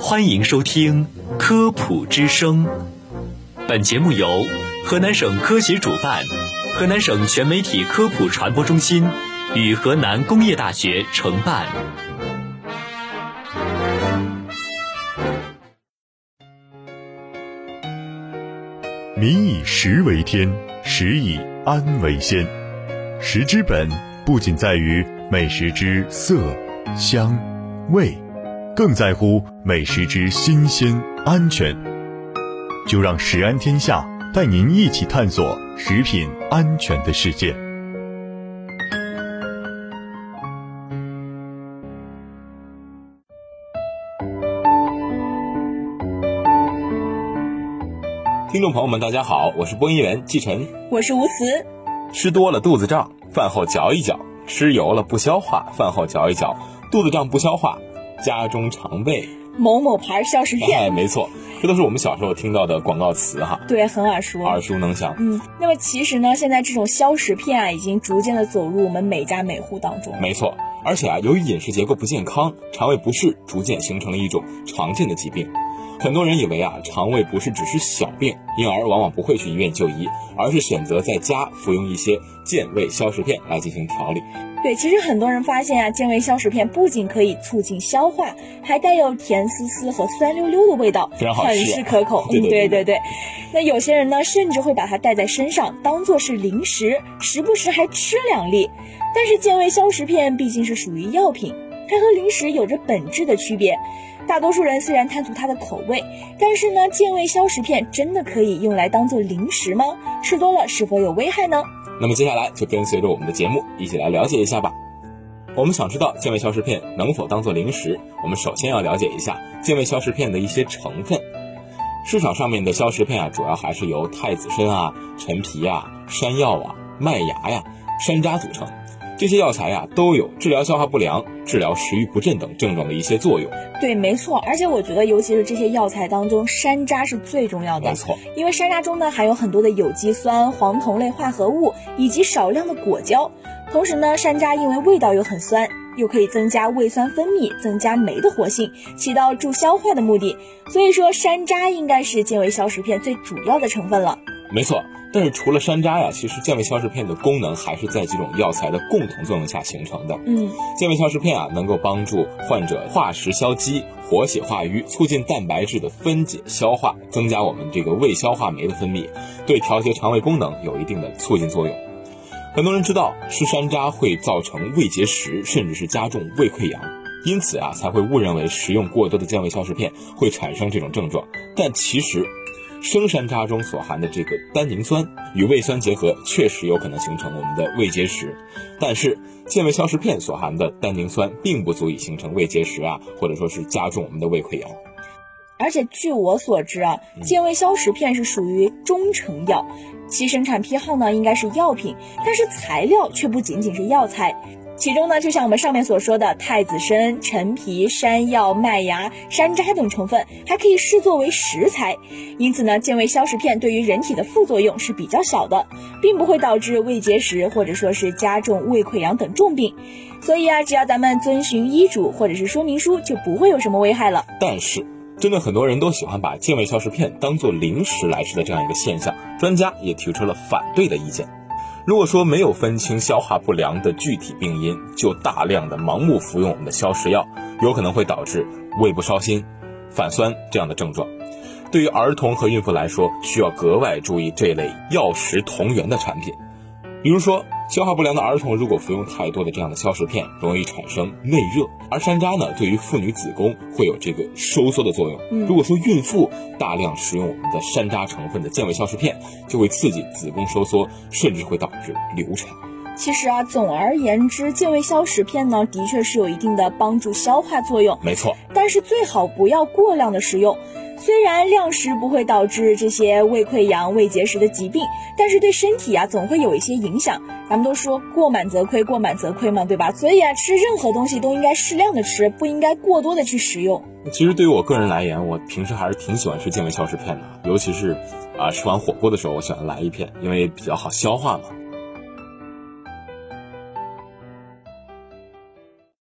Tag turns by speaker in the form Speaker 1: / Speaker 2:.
Speaker 1: 欢迎收听《科普之声》，本节目由河南省科协主办，河南省全媒体科普传播中心与河南工业大学承办。
Speaker 2: 民以食为天，食以安为先。食之本不仅在于美食之色、香、味，更在乎美食之新鲜、安全。就让食安天下带您一起探索食品安全的世界。
Speaker 3: 听众朋友们，大家好，我是播音员季晨，
Speaker 4: 我是吴慈。
Speaker 3: 吃多了肚子胀，饭后嚼一嚼；吃油了不消化，饭后嚼一嚼。肚子胀不消化，家中常备
Speaker 4: 某某牌消食片。
Speaker 3: 哎，没错，这都是我们小时候听到的广告词哈。
Speaker 4: 对，很耳熟，
Speaker 3: 耳熟能详。
Speaker 4: 嗯，那么其实呢，现在这种消食片啊，已经逐渐的走入我们每家每户当中。
Speaker 3: 没错，而且啊，由于饮食结构不健康，肠胃不适逐渐形成了一种常见的疾病。很多人以为啊，肠胃不适只是小病，因而往往不会去医院就医，而是选择在家服用一些健胃消食片来进行调理。
Speaker 4: 对，其实很多人发现啊，健胃消食片不仅可以促进消化，还带有甜丝丝和酸溜溜的味道，
Speaker 3: 非常好吃，
Speaker 4: 很是可口。
Speaker 3: 对对
Speaker 4: 对对。那有些人呢，甚至会把它带在身上，当做是零食，时不时还吃两粒。但是健胃消食片毕竟是属于药品，它和零食有着本质的区别。大多数人虽然贪图它的口味，但是呢，健胃消食片真的可以用来当做零食吗？吃多了是否有危害呢？
Speaker 3: 那么接下来就跟随着我们的节目一起来了解一下吧。我们想知道健胃消食片能否当做零食，我们首先要了解一下健胃消食片的一些成分。市场上面的消食片啊，主要还是由太子参啊、陈皮啊、山药啊、麦芽呀、山楂组成。这些药材呀，都有治疗消化不良、治疗食欲不振等症状的一些作用。
Speaker 4: 对，没错。而且我觉得，尤其是这些药材当中，山楂是最重要的。
Speaker 3: 没错，
Speaker 4: 因为山楂中呢含有很多的有机酸、黄酮类化合物以及少量的果胶。同时呢，山楂因为味道又很酸，又可以增加胃酸分泌，增加酶的活性，起到助消化的目的。所以说，山楂应该是健胃消食片最主要的成分了。
Speaker 3: 没错。但是除了山楂呀，其实健胃消食片的功能还是在几种药材的共同作用下形成的。
Speaker 4: 嗯，
Speaker 3: 健胃消食片啊，能够帮助患者化食消积、活血化瘀，促进蛋白质的分解消化，增加我们这个胃消化酶的分泌，对调节肠胃功能有一定的促进作用。很多人知道吃山楂会造成胃结石，甚至是加重胃溃疡，因此啊，才会误认为食用过多的健胃消食片会产生这种症状。但其实。生山楂中所含的这个单宁酸与胃酸结合，确实有可能形成我们的胃结石。但是健胃消食片所含的单宁酸并不足以形成胃结石啊，或者说是加重我们的胃溃疡。
Speaker 4: 而且据我所知啊，健胃消食片是属于中成药，其生产批号呢应该是药品，但是材料却不仅仅是药材。其中呢，就像我们上面所说的太子参、陈皮、山药、麦芽、山楂等成分，还可以视作为食材。因此呢，健胃消食片对于人体的副作用是比较小的，并不会导致胃结石或者说是加重胃溃疡等重病。所以啊，只要咱们遵循医嘱或者是说明书，就不会有什么危害了。
Speaker 3: 但是，针对很多人都喜欢把健胃消食片当做零食来吃的这样一个现象，专家也提出了反对的意见。如果说没有分清消化不良的具体病因，就大量的盲目服用我们的消食药，有可能会导致胃部烧心、反酸这样的症状。对于儿童和孕妇来说，需要格外注意这类药食同源的产品，比如说。消化不良的儿童如果服用太多的这样的消食片，容易产生内热。而山楂呢，对于妇女子宫会有这个收缩的作用。如果说孕妇大量食用我们的山楂成分的健胃消食片，就会刺激子宫收缩，甚至会导致流产。
Speaker 4: 其实啊，总而言之，健胃消食片呢，的确是有一定的帮助消化作用。
Speaker 3: 没错，
Speaker 4: 但是最好不要过量的食用。虽然量食不会导致这些胃溃疡、胃结石的疾病，但是对身体啊总会有一些影响。咱们都说过满则亏，过满则亏嘛，对吧？所以啊，吃任何东西都应该适量的吃，不应该过多的去食用。
Speaker 3: 其实对于我个人来言，我平时还是挺喜欢吃健胃消食片的，尤其是啊吃完火锅的时候，我喜欢来一片，因为比较好消化嘛。